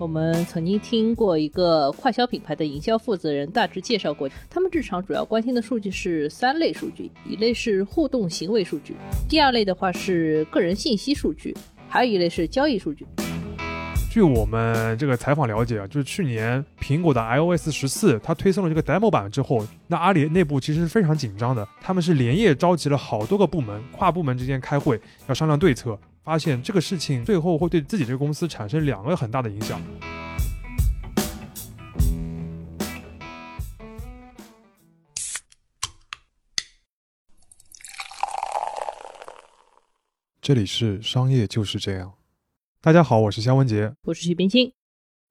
我们曾经听过一个快消品牌的营销负责人大致介绍过，他们日常主要关心的数据是三类数据，一类是互动行为数据，第二类的话是个人信息数据，还有一类是交易数据。据我们这个采访了解啊，就是去年苹果的 iOS 十四它推送了这个 demo 版之后，那阿里内部其实是非常紧张的，他们是连夜召集了好多个部门，跨部门之间开会要商量对策。发现这个事情最后会对自己这个公司产生两个很大的影响。这里是商业就是这样。大家好，我是肖文杰，我是徐冰清。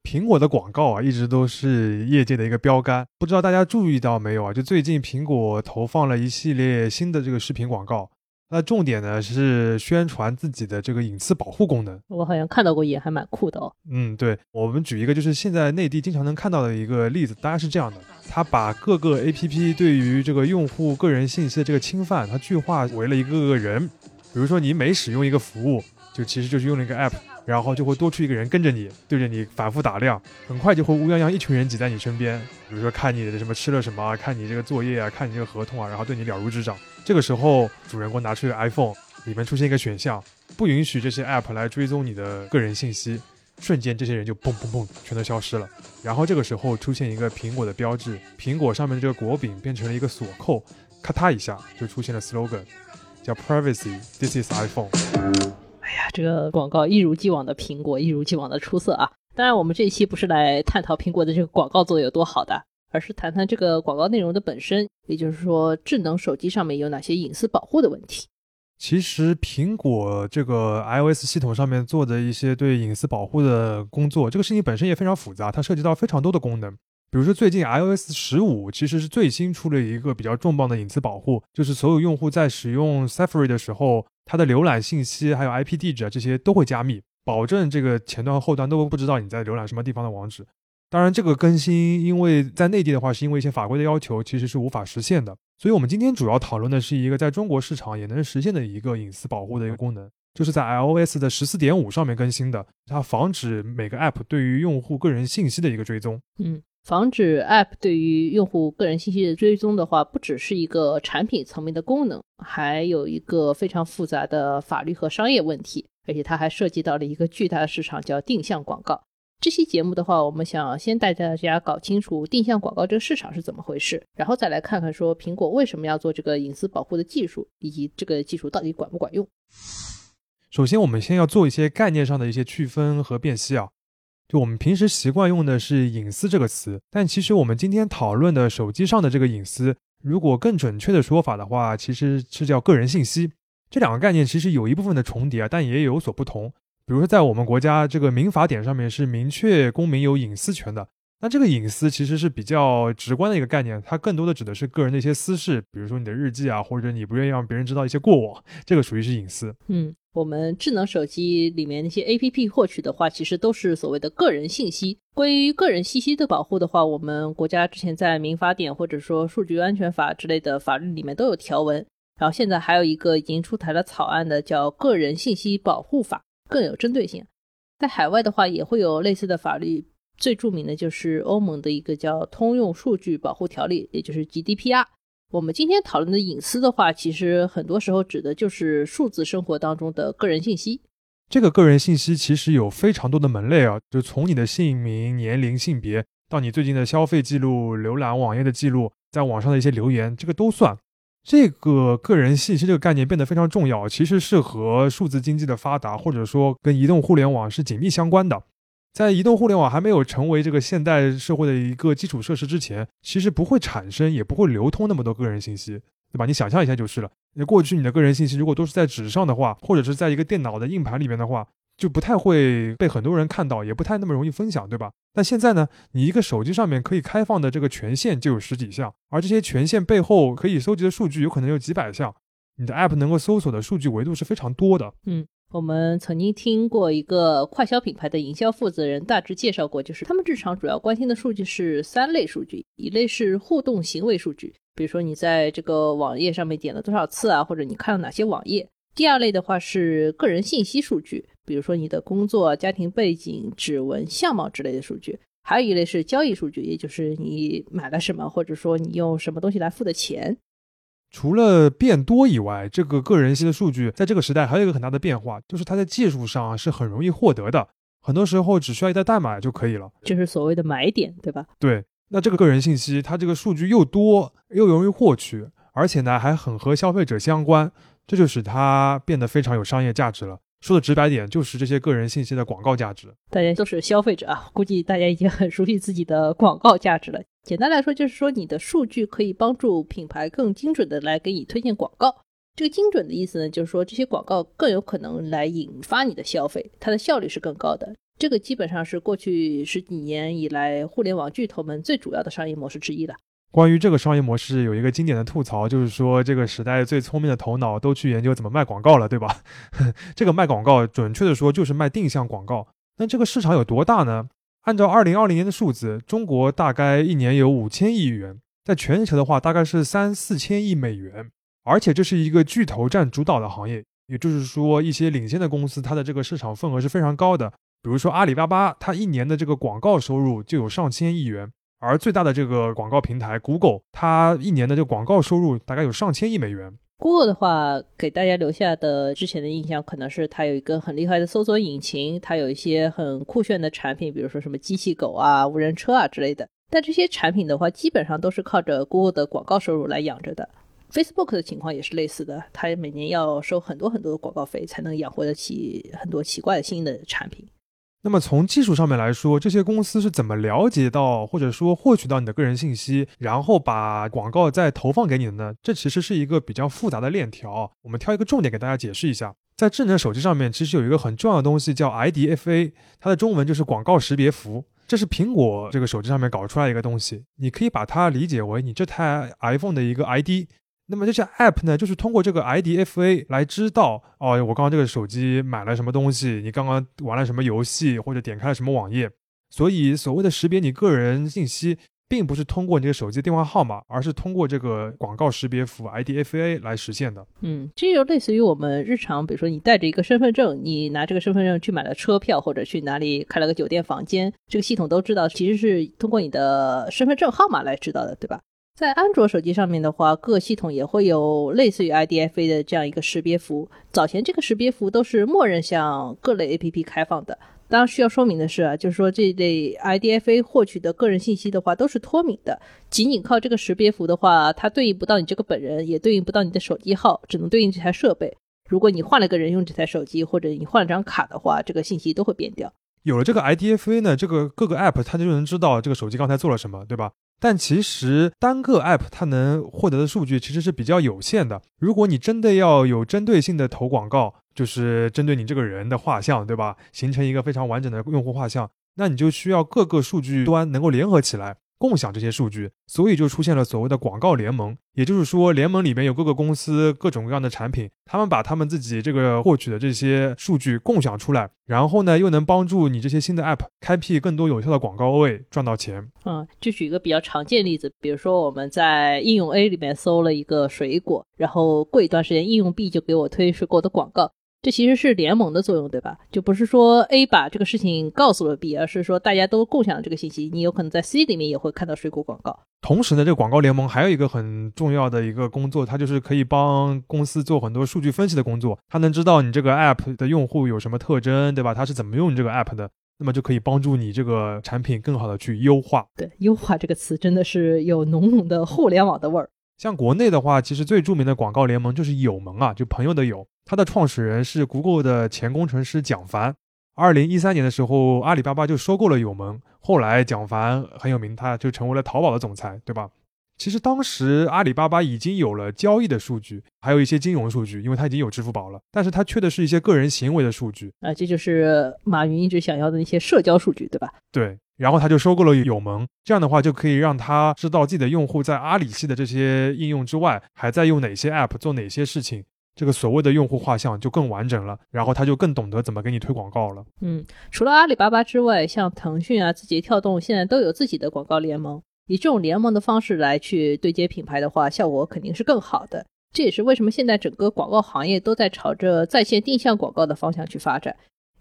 苹果的广告啊，一直都是业界的一个标杆，不知道大家注意到没有啊？就最近苹果投放了一系列新的这个视频广告。那重点呢是宣传自己的这个隐私保护功能，我好像看到过，也还蛮酷的哦。嗯，对，我们举一个就是现在内地经常能看到的一个例子，大概是这样的：它把各个 APP 对于这个用户个人信息的这个侵犯，它具化为了一个个人。比如说你每使用一个服务，就其实就是用了一个 App，然后就会多出一个人跟着你，对着你反复打量，很快就会乌泱泱一群人挤在你身边，比如说看你的什么吃了什么，看你这个作业啊，看你这个合同啊，然后对你了如指掌。这个时候，主人公拿出一个 iPhone，里面出现一个选项，不允许这些 App 来追踪你的个人信息。瞬间，这些人就嘣嘣嘣，全都消失了。然后这个时候出现一个苹果的标志，苹果上面的这个果柄变成了一个锁扣，咔嗒一下就出现了 slogan，叫 Privacy，This is iPhone。哎呀，这个广告一如既往的苹果，一如既往的出色啊！当然，我们这一期不是来探讨苹果的这个广告做的有多好的。而是谈谈这个广告内容的本身，也就是说，智能手机上面有哪些隐私保护的问题。其实，苹果这个 iOS 系统上面做的一些对隐私保护的工作，这个事情本身也非常复杂，它涉及到非常多的功能。比如说，最近 iOS 十五其实是最新出了一个比较重磅的隐私保护，就是所有用户在使用 Safari 的时候，它的浏览信息还有 IP 地址啊这些都会加密，保证这个前端和后端都不知道你在浏览什么地方的网址。当然，这个更新因为在内地的话，是因为一些法规的要求，其实是无法实现的。所以，我们今天主要讨论的是一个在中国市场也能实现的一个隐私保护的一个功能，就是在 iOS 的十四点五上面更新的，它防止每个 App 对于用户个人信息的一个追踪。嗯，防止 App 对于用户个人信息的追踪的话，不只是一个产品层面的功能，还有一个非常复杂的法律和商业问题，而且它还涉及到了一个巨大的市场，叫定向广告。这期节目的话，我们想先带大家搞清楚定向广告这个市场是怎么回事，然后再来看看说苹果为什么要做这个隐私保护的技术，以及这个技术到底管不管用。首先，我们先要做一些概念上的一些区分和辨析啊。就我们平时习惯用的是“隐私”这个词，但其实我们今天讨论的手机上的这个隐私，如果更准确的说法的话，其实是叫个人信息。这两个概念其实有一部分的重叠啊，但也有所不同。比如说，在我们国家这个民法典上面是明确公民有隐私权的。那这个隐私其实是比较直观的一个概念，它更多的指的是个人的一些私事，比如说你的日记啊，或者你不愿意让别人知道一些过往，这个属于是隐私。嗯，我们智能手机里面那些 APP 获取的话，其实都是所谓的个人信息。关于个人信息的保护的话，我们国家之前在民法典或者说数据安全法之类的法律里面都有条文。然后现在还有一个已经出台了草案的叫《个人信息保护法》。更有针对性，在海外的话也会有类似的法律，最著名的就是欧盟的一个叫《通用数据保护条例》，也就是 GDPR。我们今天讨论的隐私的话，其实很多时候指的就是数字生活当中的个人信息。这个个人信息其实有非常多的门类啊，就从你的姓名、年龄、性别，到你最近的消费记录、浏览网页的记录，在网上的一些留言，这个都算。这个个人信息这个概念变得非常重要，其实是和数字经济的发达，或者说跟移动互联网是紧密相关的。在移动互联网还没有成为这个现代社会的一个基础设施之前，其实不会产生，也不会流通那么多个人信息，对吧？你想象一下就是了。那过去你的个人信息如果都是在纸上的话，或者是在一个电脑的硬盘里面的话。就不太会被很多人看到，也不太那么容易分享，对吧？但现在呢，你一个手机上面可以开放的这个权限就有十几项，而这些权限背后可以搜集的数据有可能有几百项，你的 App 能够搜索的数据维度是非常多的。嗯，我们曾经听过一个快消品牌的营销负责人大致介绍过，就是他们日常主要关心的数据是三类数据，一类是互动行为数据，比如说你在这个网页上面点了多少次啊，或者你看了哪些网页。第二类的话是个人信息数据，比如说你的工作、家庭背景、指纹、相貌之类的数据。还有一类是交易数据，也就是你买了什么，或者说你用什么东西来付的钱。除了变多以外，这个个人信息的数据在这个时代还有一个很大的变化，就是它在技术上是很容易获得的，很多时候只需要一袋代码就可以了，就是所谓的买点，对吧？对，那这个个人信息，它这个数据又多又容易获取，而且呢还很和消费者相关。这就使它变得非常有商业价值了。说的直白点，就是这些个人信息的广告价值。大家都是消费者啊，估计大家已经很熟悉自己的广告价值了。简单来说，就是说你的数据可以帮助品牌更精准的来给你推荐广告。这个精准的意思呢，就是说这些广告更有可能来引发你的消费，它的效率是更高的。这个基本上是过去十几年以来互联网巨头们最主要的商业模式之一了。关于这个商业模式，有一个经典的吐槽，就是说这个时代最聪明的头脑都去研究怎么卖广告了，对吧？这个卖广告，准确的说就是卖定向广告。那这个市场有多大呢？按照二零二零年的数字，中国大概一年有五千亿元，在全球的话大概是三四千亿美元。而且这是一个巨头占主导的行业，也就是说一些领先的公司，它的这个市场份额是非常高的。比如说阿里巴巴，它一年的这个广告收入就有上千亿元。而最大的这个广告平台 Google，它一年的这个广告收入大概有上千亿美元。Google 的话，给大家留下的之前的印象，可能是它有一个很厉害的搜索引擎，它有一些很酷炫的产品，比如说什么机器狗啊、无人车啊之类的。但这些产品的话，基本上都是靠着 Google 的广告收入来养着的。Facebook 的情况也是类似的，它每年要收很多很多的广告费，才能养活得起很多奇怪的新的产品。那么从技术上面来说，这些公司是怎么了解到或者说获取到你的个人信息，然后把广告再投放给你的呢？这其实是一个比较复杂的链条。我们挑一个重点给大家解释一下。在智能手机上面，其实有一个很重要的东西叫 IDFA，它的中文就是广告识别符。这是苹果这个手机上面搞出来一个东西，你可以把它理解为你这台 iPhone 的一个 ID。那么这些 App 呢，就是通过这个 IDFA 来知道，哦，我刚刚这个手机买了什么东西，你刚刚玩了什么游戏，或者点开了什么网页。所以所谓的识别你个人信息，并不是通过你的手机电话号码，而是通过这个广告识别符 IDFA 来实现的。嗯，这就类似于我们日常，比如说你带着一个身份证，你拿这个身份证去买了车票，或者去哪里开了个酒店房间，这个系统都知道，其实是通过你的身份证号码来知道的，对吧？在安卓手机上面的话，各系统也会有类似于 IDFA 的这样一个识别符。早前这个识别符都是默认向各类 APP 开放的。当然需要说明的是啊，就是说这类 IDFA 获取的个人信息的话都是脱敏的，仅仅靠这个识别符的话，它对应不到你这个本人，也对应不到你的手机号，只能对应这台设备。如果你换了个人用这台手机，或者你换了张卡的话，这个信息都会变掉。有了这个 IDFA 呢，这个各个 App 它就能知道这个手机刚才做了什么，对吧？但其实单个 App 它能获得的数据其实是比较有限的。如果你真的要有针对性的投广告，就是针对你这个人的画像，对吧？形成一个非常完整的用户画像，那你就需要各个数据端能够联合起来。共享这些数据，所以就出现了所谓的广告联盟。也就是说，联盟里面有各个公司各种各样的产品，他们把他们自己这个获取的这些数据共享出来，然后呢，又能帮助你这些新的 App 开辟更多有效的广告位，赚到钱。嗯，就举一个比较常见例子，比如说我们在应用 A 里面搜了一个水果，然后过一段时间，应用 B 就给我推水果的广告。这其实是联盟的作用，对吧？就不是说 A 把这个事情告诉了 B，而是说大家都共享这个信息。你有可能在 C 里面也会看到水果广告。同时呢，这个广告联盟还有一个很重要的一个工作，它就是可以帮公司做很多数据分析的工作。它能知道你这个 App 的用户有什么特征，对吧？它是怎么用你这个 App 的，那么就可以帮助你这个产品更好的去优化。对，优化这个词真的是有浓浓的互联网的味儿。像国内的话，其实最著名的广告联盟就是友盟啊，就朋友的友。它的创始人是 Google 的前工程师蒋凡。二零一三年的时候，阿里巴巴就收购了友盟。后来蒋凡很有名，他就成为了淘宝的总裁，对吧？其实当时阿里巴巴已经有了交易的数据，还有一些金融数据，因为它已经有支付宝了。但是它缺的是一些个人行为的数据啊，这就是马云一直想要的那些社交数据，对吧？对。然后他就收购了友盟，这样的话就可以让他知道自己的用户在阿里系的这些应用之外，还在用哪些 App 做哪些事情，这个所谓的用户画像就更完整了。然后他就更懂得怎么给你推广告了。嗯，除了阿里巴巴之外，像腾讯啊、字节跳动现在都有自己的广告联盟。以这种联盟的方式来去对接品牌的话，效果肯定是更好的。这也是为什么现在整个广告行业都在朝着在线定向广告的方向去发展。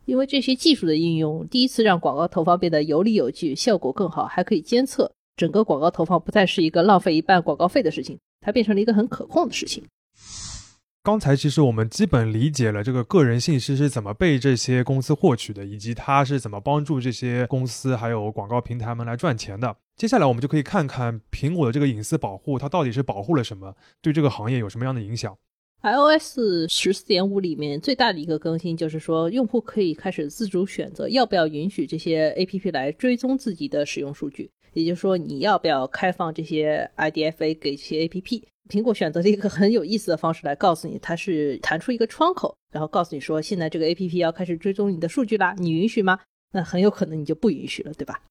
因为这些技术的应用，第一次让广告投放变得有理有据，效果更好，还可以监测。整个广告投放不再是一个浪费一半广告费的事情，它变成了一个很可控的事情。刚才其实我们基本理解了这个个人信息是怎么被这些公司获取的，以及它是怎么帮助这些公司还有广告平台们来赚钱的。接下来我们就可以看看苹果的这个隐私保护，它到底是保护了什么，对这个行业有什么样的影响。iOS 十四点五里面最大的一个更新就是说，用户可以开始自主选择要不要允许这些 APP 来追踪自己的使用数据，也就是说，你要不要开放这些 IDFA 给这些 APP。苹果选择了一个很有意思的方式来告诉你，它是弹出一个窗口，然后告诉你说，现在这个 APP 要开始追踪你的数据啦，你允许吗？那很有可能你就不允许了，对吧？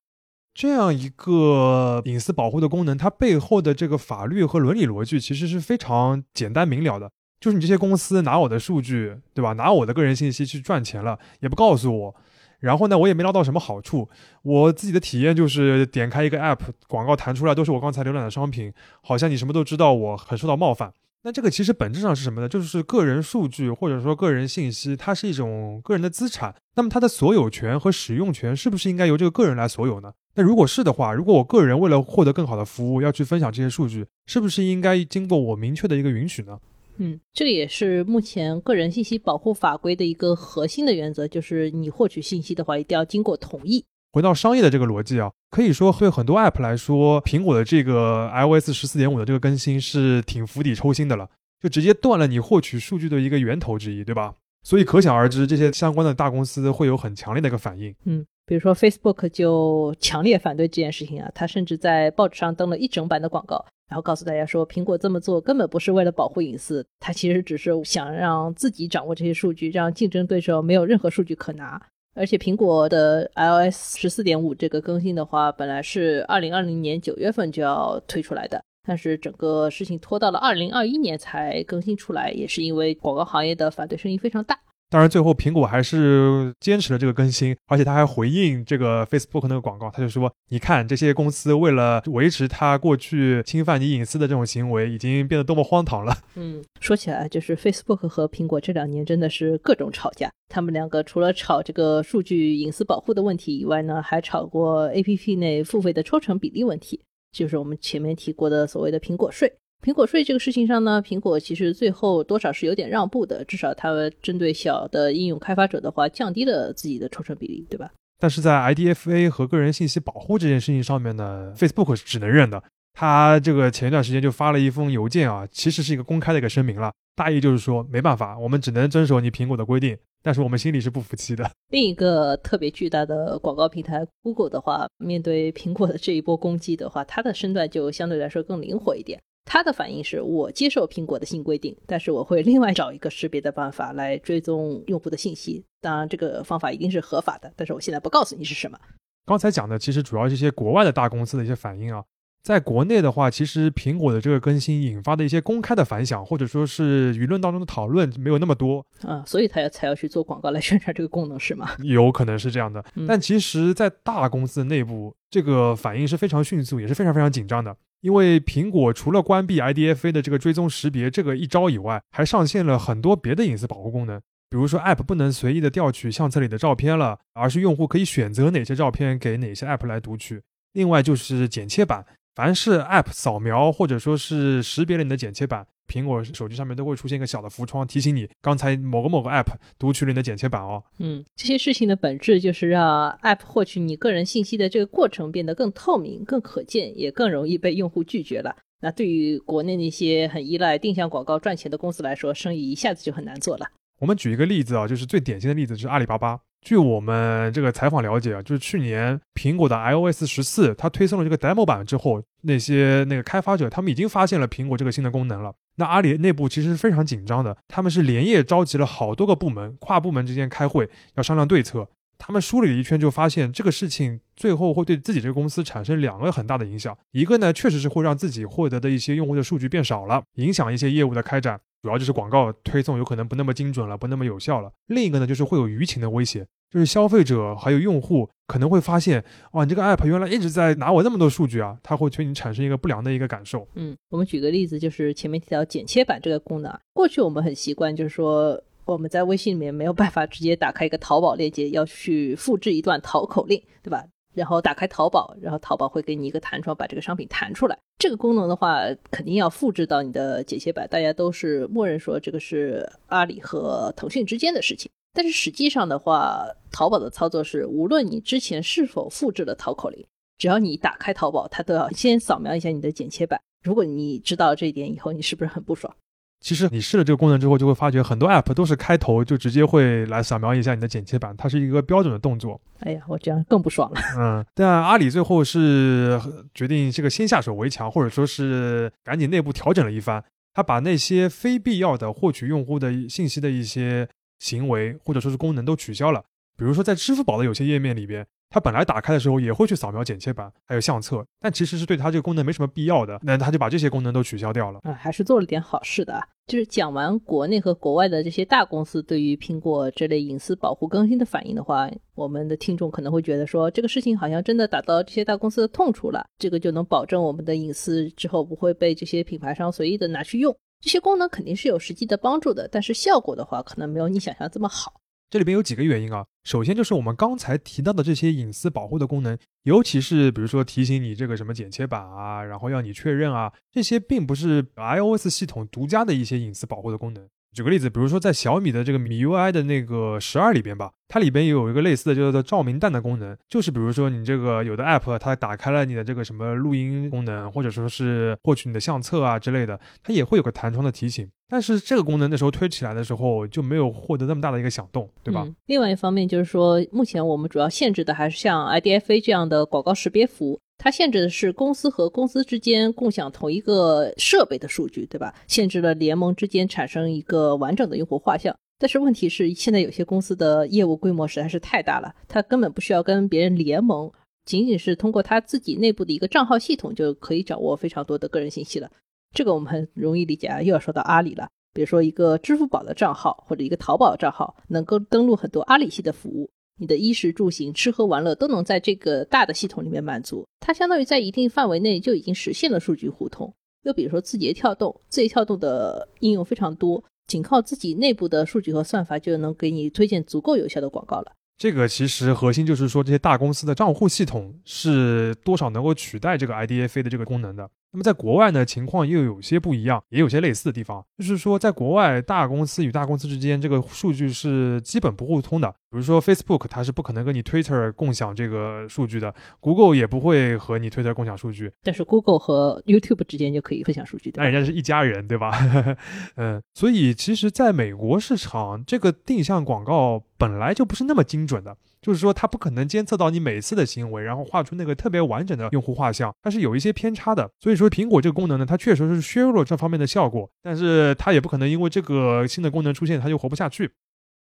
这样一个隐私保护的功能，它背后的这个法律和伦理逻辑其实是非常简单明了的。就是你这些公司拿我的数据，对吧？拿我的个人信息去赚钱了，也不告诉我，然后呢，我也没捞到什么好处。我自己的体验就是点开一个 app，广告弹出来都是我刚才浏览的商品，好像你什么都知道，我很受到冒犯。那这个其实本质上是什么呢？就是个人数据或者说个人信息，它是一种个人的资产。那么它的所有权和使用权是不是应该由这个个人来所有呢？那如果是的话，如果我个人为了获得更好的服务要去分享这些数据，是不是应该经过我明确的一个允许呢？嗯，这个也是目前个人信息保护法规的一个核心的原则，就是你获取信息的话，一定要经过同意。回到商业的这个逻辑啊，可以说对很多 App 来说，苹果的这个 iOS 十四点五的这个更新是挺釜底抽薪的了，就直接断了你获取数据的一个源头之一，对吧？所以可想而知，这些相关的大公司会有很强烈的一个反应。嗯，比如说 Facebook 就强烈反对这件事情啊，他甚至在报纸上登了一整版的广告。然后告诉大家说，苹果这么做根本不是为了保护隐私，它其实只是想让自己掌握这些数据，让竞争对手没有任何数据可拿。而且苹果的 iOS 十四点五这个更新的话，本来是二零二零年九月份就要推出来的，但是整个事情拖到了二零二一年才更新出来，也是因为广告行业的反对声音非常大。当然，最后苹果还是坚持了这个更新，而且他还回应这个 Facebook 那个广告，他就说：“你看，这些公司为了维持他过去侵犯你隐私的这种行为，已经变得多么荒唐了。”嗯，说起来，就是 Facebook 和苹果这两年真的是各种吵架。他们两个除了吵这个数据隐私保护的问题以外呢，还吵过 APP 内付费的抽成比例问题，就是我们前面提过的所谓的苹果税。苹果税这个事情上呢，苹果其实最后多少是有点让步的，至少它针对小的应用开发者的话，降低了自己的抽成比例，对吧？但是在 IDFA 和个人信息保护这件事情上面呢，Facebook 是只能认的。他这个前一段时间就发了一封邮件啊，其实是一个公开的一个声明了，大意就是说没办法，我们只能遵守你苹果的规定，但是我们心里是不服气的。另一个特别巨大的广告平台 Google 的话，面对苹果的这一波攻击的话，它的身段就相对来说更灵活一点。他的反应是我接受苹果的新规定，但是我会另外找一个识别的办法来追踪用户的信息。当然，这个方法一定是合法的，但是我现在不告诉你是什么。刚才讲的其实主要是一些国外的大公司的一些反应啊，在国内的话，其实苹果的这个更新引发的一些公开的反响，或者说是舆论当中的讨论没有那么多啊，所以他要才要去做广告来宣传这个功能是吗？有可能是这样的，但其实，在大公司内部，这个反应是非常迅速，也是非常非常紧张的。因为苹果除了关闭 IDFA 的这个追踪识别这个一招以外，还上线了很多别的隐私保护功能。比如说，App 不能随意的调取相册里的照片了，而是用户可以选择哪些照片给哪些 App 来读取。另外就是剪切板。凡是 App 扫描或者说是识别了你的剪切板，苹果手机上面都会出现一个小的浮窗，提醒你刚才某个某个 App 读取了你的剪切板哦。嗯，这些事情的本质就是让 App 获取你个人信息的这个过程变得更透明、更可见，也更容易被用户拒绝了。那对于国内那些很依赖定向广告赚钱的公司来说，生意一下子就很难做了。我们举一个例子啊，就是最典型的例子是阿里巴巴。据我们这个采访了解啊，就是去年苹果的 iOS 十四它推送了这个 demo 版之后，那些那个开发者他们已经发现了苹果这个新的功能了。那阿里内部其实是非常紧张的，他们是连夜召集了好多个部门，跨部门之间开会要商量对策。他们梳理了一圈，就发现这个事情最后会对自己这个公司产生两个很大的影响。一个呢，确实是会让自己获得的一些用户的数据变少了，影响一些业务的开展。主要就是广告推送有可能不那么精准了，不那么有效了。另一个呢，就是会有舆情的威胁，就是消费者还有用户可能会发现，哇，你这个 app 原来一直在拿我那么多数据啊，它会对你产生一个不良的一个感受。嗯，我们举个例子，就是前面提到剪切板这个功能，过去我们很习惯，就是说我们在微信里面没有办法直接打开一个淘宝链接，要去复制一段淘口令，对吧？然后打开淘宝，然后淘宝会给你一个弹窗，把这个商品弹出来。这个功能的话，肯定要复制到你的剪切板。大家都是默认说这个是阿里和腾讯之间的事情。但是实际上的话，淘宝的操作是，无论你之前是否复制了淘口令，只要你打开淘宝，它都要先扫描一下你的剪切板。如果你知道这一点以后，你是不是很不爽？其实你试了这个功能之后，就会发觉很多 app 都是开头就直接会来扫描一下你的剪切板，它是一个标准的动作。哎呀，我这样更不爽了。嗯，但阿里最后是决定这个先下手为强，或者说是赶紧内部调整了一番，他把那些非必要的获取用户的信息的一些行为或者说是功能都取消了。比如说在支付宝的有些页面里边。它本来打开的时候也会去扫描剪切板，还有相册，但其实是对它这个功能没什么必要的，那它就把这些功能都取消掉了。啊，还是做了点好事的啊。就是讲完国内和国外的这些大公司对于苹果这类隐私保护更新的反应的话，我们的听众可能会觉得说，这个事情好像真的打到这些大公司的痛处了，这个就能保证我们的隐私之后不会被这些品牌商随意的拿去用。这些功能肯定是有实际的帮助的，但是效果的话，可能没有你想象这么好。这里边有几个原因啊，首先就是我们刚才提到的这些隐私保护的功能，尤其是比如说提醒你这个什么剪切板啊，然后要你确认啊，这些并不是 iOS 系统独家的一些隐私保护的功能。举个例子，比如说在小米的这个米 UI 的那个十二里边吧，它里边也有一个类似的叫做照明弹的功能，就是比如说你这个有的 app 它打开了你的这个什么录音功能，或者说是获取你的相册啊之类的，它也会有个弹窗的提醒。但是这个功能那时候推起来的时候就没有获得那么大的一个响动，对吧？另外一方面就是说，目前我们主要限制的还是像 IDFA 这样的广告识别服务。它限制的是公司和公司之间共享同一个设备的数据，对吧？限制了联盟之间产生一个完整的用户画像。但是问题是，现在有些公司的业务规模实在是太大了，它根本不需要跟别人联盟，仅仅是通过它自己内部的一个账号系统就可以掌握非常多的个人信息了。这个我们很容易理解啊，又要说到阿里了。比如说一个支付宝的账号或者一个淘宝账号，能够登录很多阿里系的服务。你的衣食住行、吃喝玩乐都能在这个大的系统里面满足，它相当于在一定范围内就已经实现了数据互通。又比如说字节跳动，字节跳动的应用非常多，仅靠自己内部的数据和算法就能给你推荐足够有效的广告了。这个其实核心就是说，这些大公司的账户系统是多少能够取代这个 IDFA 的这个功能的。那么在国外呢，情况又有些不一样，也有些类似的地方。就是说，在国外，大公司与大公司之间，这个数据是基本不互通的。比如说，Facebook 它是不可能跟你 Twitter 共享这个数据的，Google 也不会和你 Twitter 共享数据。但是 Google 和 YouTube 之间就可以分享数据的。那人家是一家人，对吧？嗯，所以其实在美国市场，这个定向广告本来就不是那么精准的。就是说，它不可能监测到你每次的行为，然后画出那个特别完整的用户画像，它是有一些偏差的。所以说，苹果这个功能呢，它确实是削弱这方面的效果，但是它也不可能因为这个新的功能出现，它就活不下去。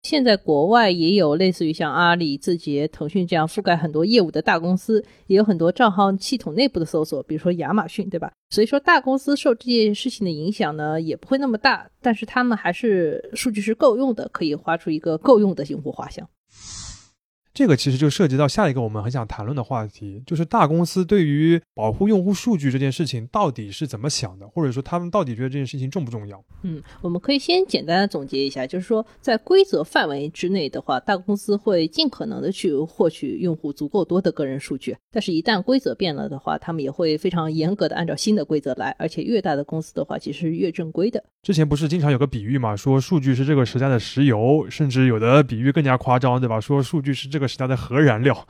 现在国外也有类似于像阿里、字节、腾讯这样覆盖很多业务的大公司，也有很多账号系统内部的搜索，比如说亚马逊，对吧？所以说，大公司受这件事情的影响呢，也不会那么大，但是他们还是数据是够用的，可以画出一个够用的用户画像。这个其实就涉及到下一个我们很想谈论的话题，就是大公司对于保护用户数据这件事情到底是怎么想的，或者说他们到底觉得这件事情重不重要？嗯，我们可以先简单的总结一下，就是说在规则范围之内的话，大公司会尽可能的去获取用户足够多的个人数据，但是一旦规则变了的话，他们也会非常严格的按照新的规则来，而且越大的公司的话，其实是越正规的。之前不是经常有个比喻嘛，说数据是这个时代的石油，甚至有的比喻更加夸张，对吧？说数据是这个时代的核燃料。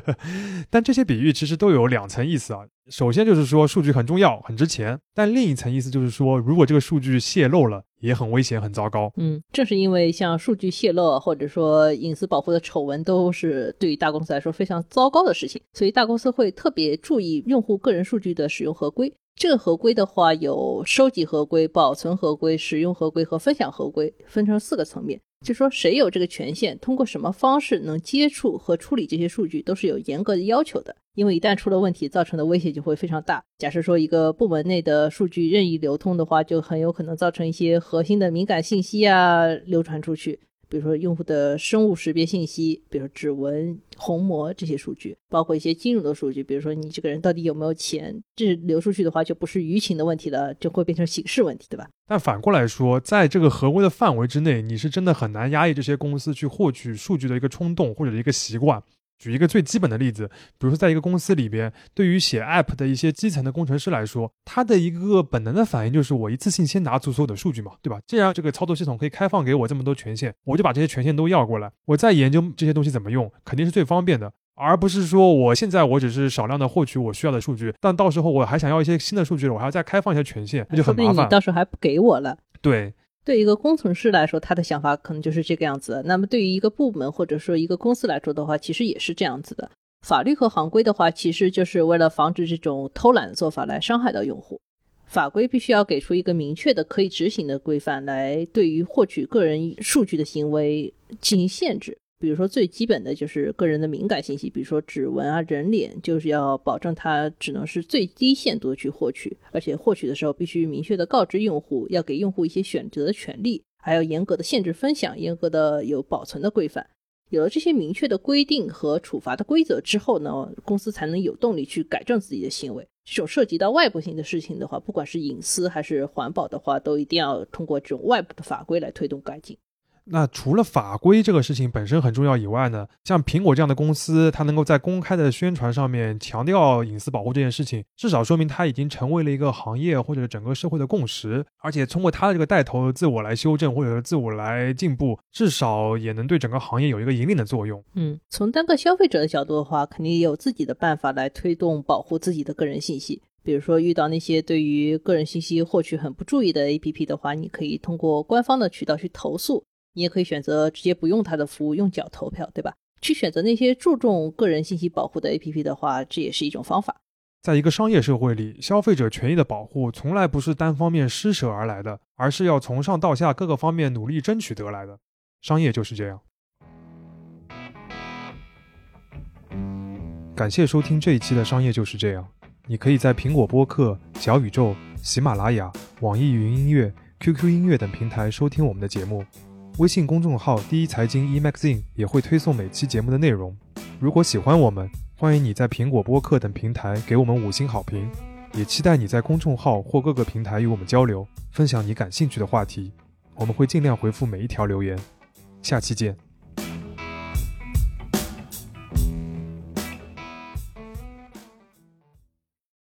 但这些比喻其实都有两层意思啊。首先就是说数据很重要、很值钱，但另一层意思就是说，如果这个数据泄露了，也很危险、很糟糕。嗯，正是因为像数据泄露或者说隐私保护的丑闻都是对于大公司来说非常糟糕的事情，所以大公司会特别注意用户个人数据的使用合规。这个合规的话，有收集合规、保存合规、使用合规和分享合规，分成四个层面。就说谁有这个权限，通过什么方式能接触和处理这些数据，都是有严格的要求的。因为一旦出了问题，造成的威胁就会非常大。假设说一个部门内的数据任意流通的话，就很有可能造成一些核心的敏感信息啊流传出去。比如说用户的生物识别信息，比如指纹、虹膜这些数据，包括一些金融的数据，比如说你这个人到底有没有钱，这流出去的话就不是舆情的问题了，就会变成刑事问题，对吧？但反过来说，在这个合规的范围之内，你是真的很难压抑这些公司去获取数据的一个冲动或者一个习惯。举一个最基本的例子，比如说，在一个公司里边，对于写 App 的一些基层的工程师来说，他的一个本能的反应就是我一次性先拿出所有的数据嘛，对吧？既然这个操作系统可以开放给我这么多权限，我就把这些权限都要过来，我再研究这些东西怎么用，肯定是最方便的，而不是说我现在我只是少量的获取我需要的数据，但到时候我还想要一些新的数据了，我还要再开放一些权限，那就很麻烦。你到时候还不给我了？对。对一个工程师来说，他的想法可能就是这个样子。那么对于一个部门或者说一个公司来说的话，其实也是这样子的。法律和行规的话，其实就是为了防止这种偷懒的做法来伤害到用户。法规必须要给出一个明确的可以执行的规范，来对于获取个人数据的行为进行限制。比如说最基本的就是个人的敏感信息，比如说指纹啊、人脸，就是要保证它只能是最低限度的去获取，而且获取的时候必须明确的告知用户，要给用户一些选择的权利，还要严格的限制分享，严格的有保存的规范。有了这些明确的规定和处罚的规则之后呢，公司才能有动力去改正自己的行为。这种涉及到外部性的事情的话，不管是隐私还是环保的话，都一定要通过这种外部的法规来推动改进。那除了法规这个事情本身很重要以外呢，像苹果这样的公司，它能够在公开的宣传上面强调隐私保护这件事情，至少说明它已经成为了一个行业或者整个社会的共识。而且通过它的这个带头，自我来修正或者是自我来进步，至少也能对整个行业有一个引领的作用。嗯，从单个消费者的角度的话，肯定也有自己的办法来推动保护自己的个人信息。比如说遇到那些对于个人信息获取很不注意的 APP 的话，你可以通过官方的渠道去投诉。你也可以选择直接不用它的服务，用脚投票，对吧？去选择那些注重个人信息保护的 APP 的话，这也是一种方法。在一个商业社会里，消费者权益的保护从来不是单方面施舍而来的，而是要从上到下各个方面努力争取得来的。商业就是这样。感谢收听这一期的《商业就是这样》。你可以在苹果播客、小宇宙、喜马拉雅、网易云音乐、QQ 音乐等平台收听我们的节目。微信公众号“第一财经 e magazine” 也会推送每期节目的内容。如果喜欢我们，欢迎你在苹果播客等平台给我们五星好评。也期待你在公众号或各个平台与我们交流，分享你感兴趣的话题。我们会尽量回复每一条留言。下期见。